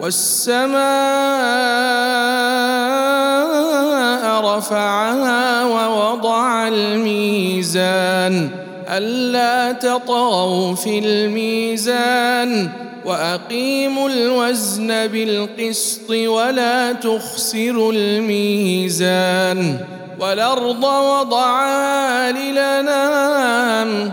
والسماء رفعها ووضع الميزان ألا تطغوا في الميزان وأقيموا الوزن بالقسط ولا تخسروا الميزان والأرض وضعها للنام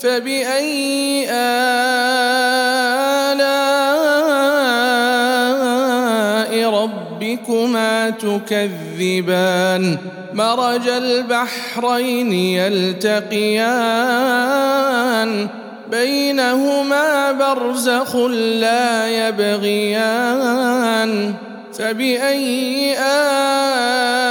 فبأي آلاء ربكما تكذبان مرج البحرين يلتقيان بينهما برزخ لا يبغيان فبأي آلاء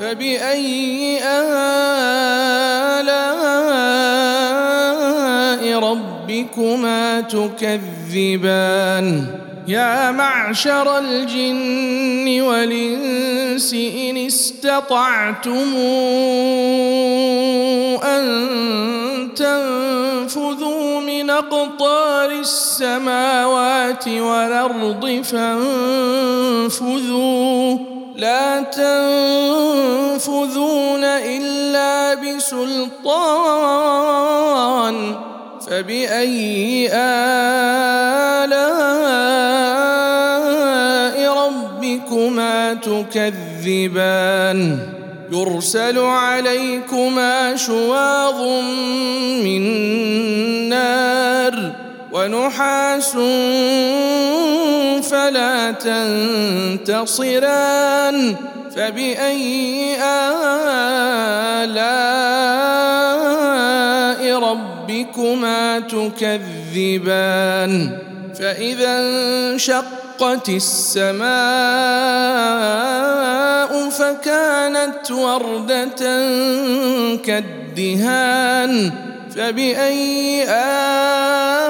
فبأي آلاء ربكما تكذبان؟ يا معشر الجن والإنس إن استطعتم أن تنفذوا من أقطار السماوات والأرض فانفذوا. لا تنفذون إلا بسلطان فبأي آلاء ربكما تكذبان؟ يرسل عليكما شواظ من نار ونحاس فلا تنتصران فبأي آلاء ربكما تكذبان فإذا انشقت السماء فكانت وردة كالدهان فبأي آلاء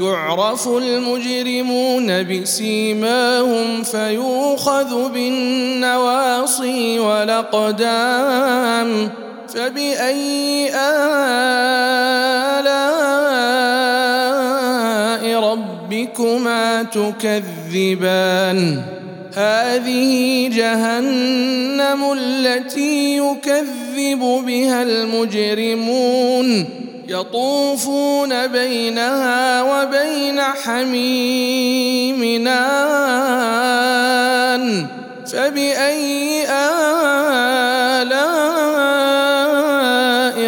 يعرف المجرمون بسيماهم فيوخذ بالنواصي والأقدام فبأي آلاء ربكما تكذبان؟ هذه جهنم التي يكذب بها المجرمون يطوفون بينها وبين حميم فبأي آلاء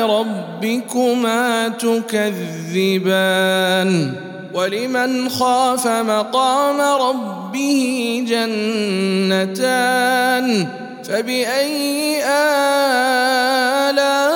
ربكما تكذبان؟ ولمن خاف مقام ربه جنتان؟ فبأي آلاء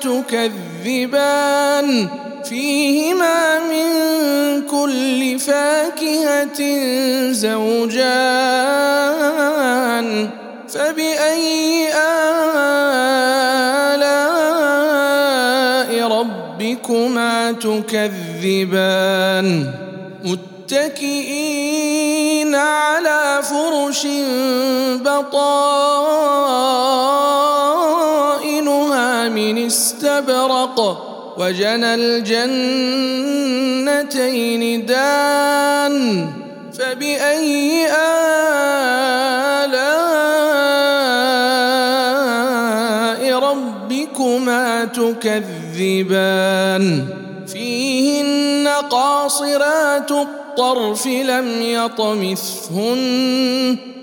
تكذبان فيهما من كل فاكهة زوجان فبأي آلاء ربكما تكذبان؟ متكئين على فرش بطائنها استبرق وجنى الجنتين دان فبأي آلاء ربكما تكذبان؟ فيهن قاصرات الطرف لم يطمثهن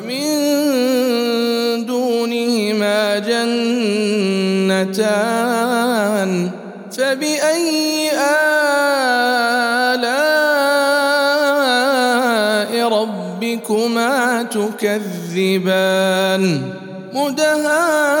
ومن دونهما جنتان فبأي آلاء ربكما تكذبان؟ مدهامتان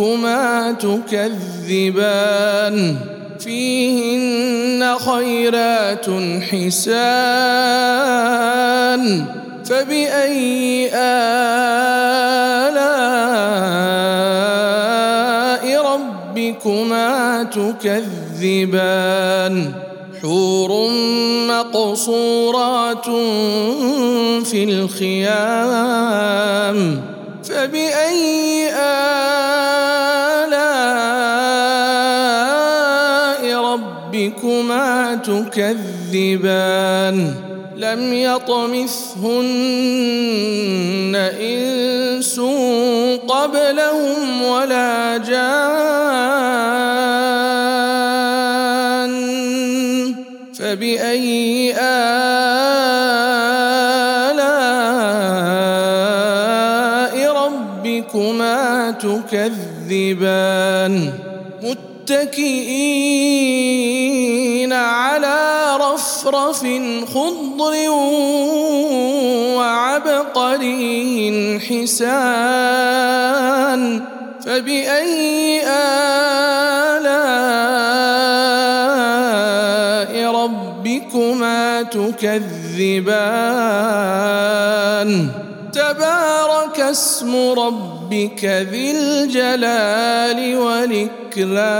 ربكما تكذبان. فيهن خيرات حسان. فبأي آلاء ربكما تكذبان؟ حور مقصورات في الخيام. فبأي ربكما تكذبان لم يطمثهن إنس قبلهم ولا جان فبأي آلاء ربكما تكذبان؟ متكئين على رفرف خضر وعبقري حسان فبأي آلاء ربكما تكذبان؟ تبارك اسم ربك ذي الجلال والإكرام.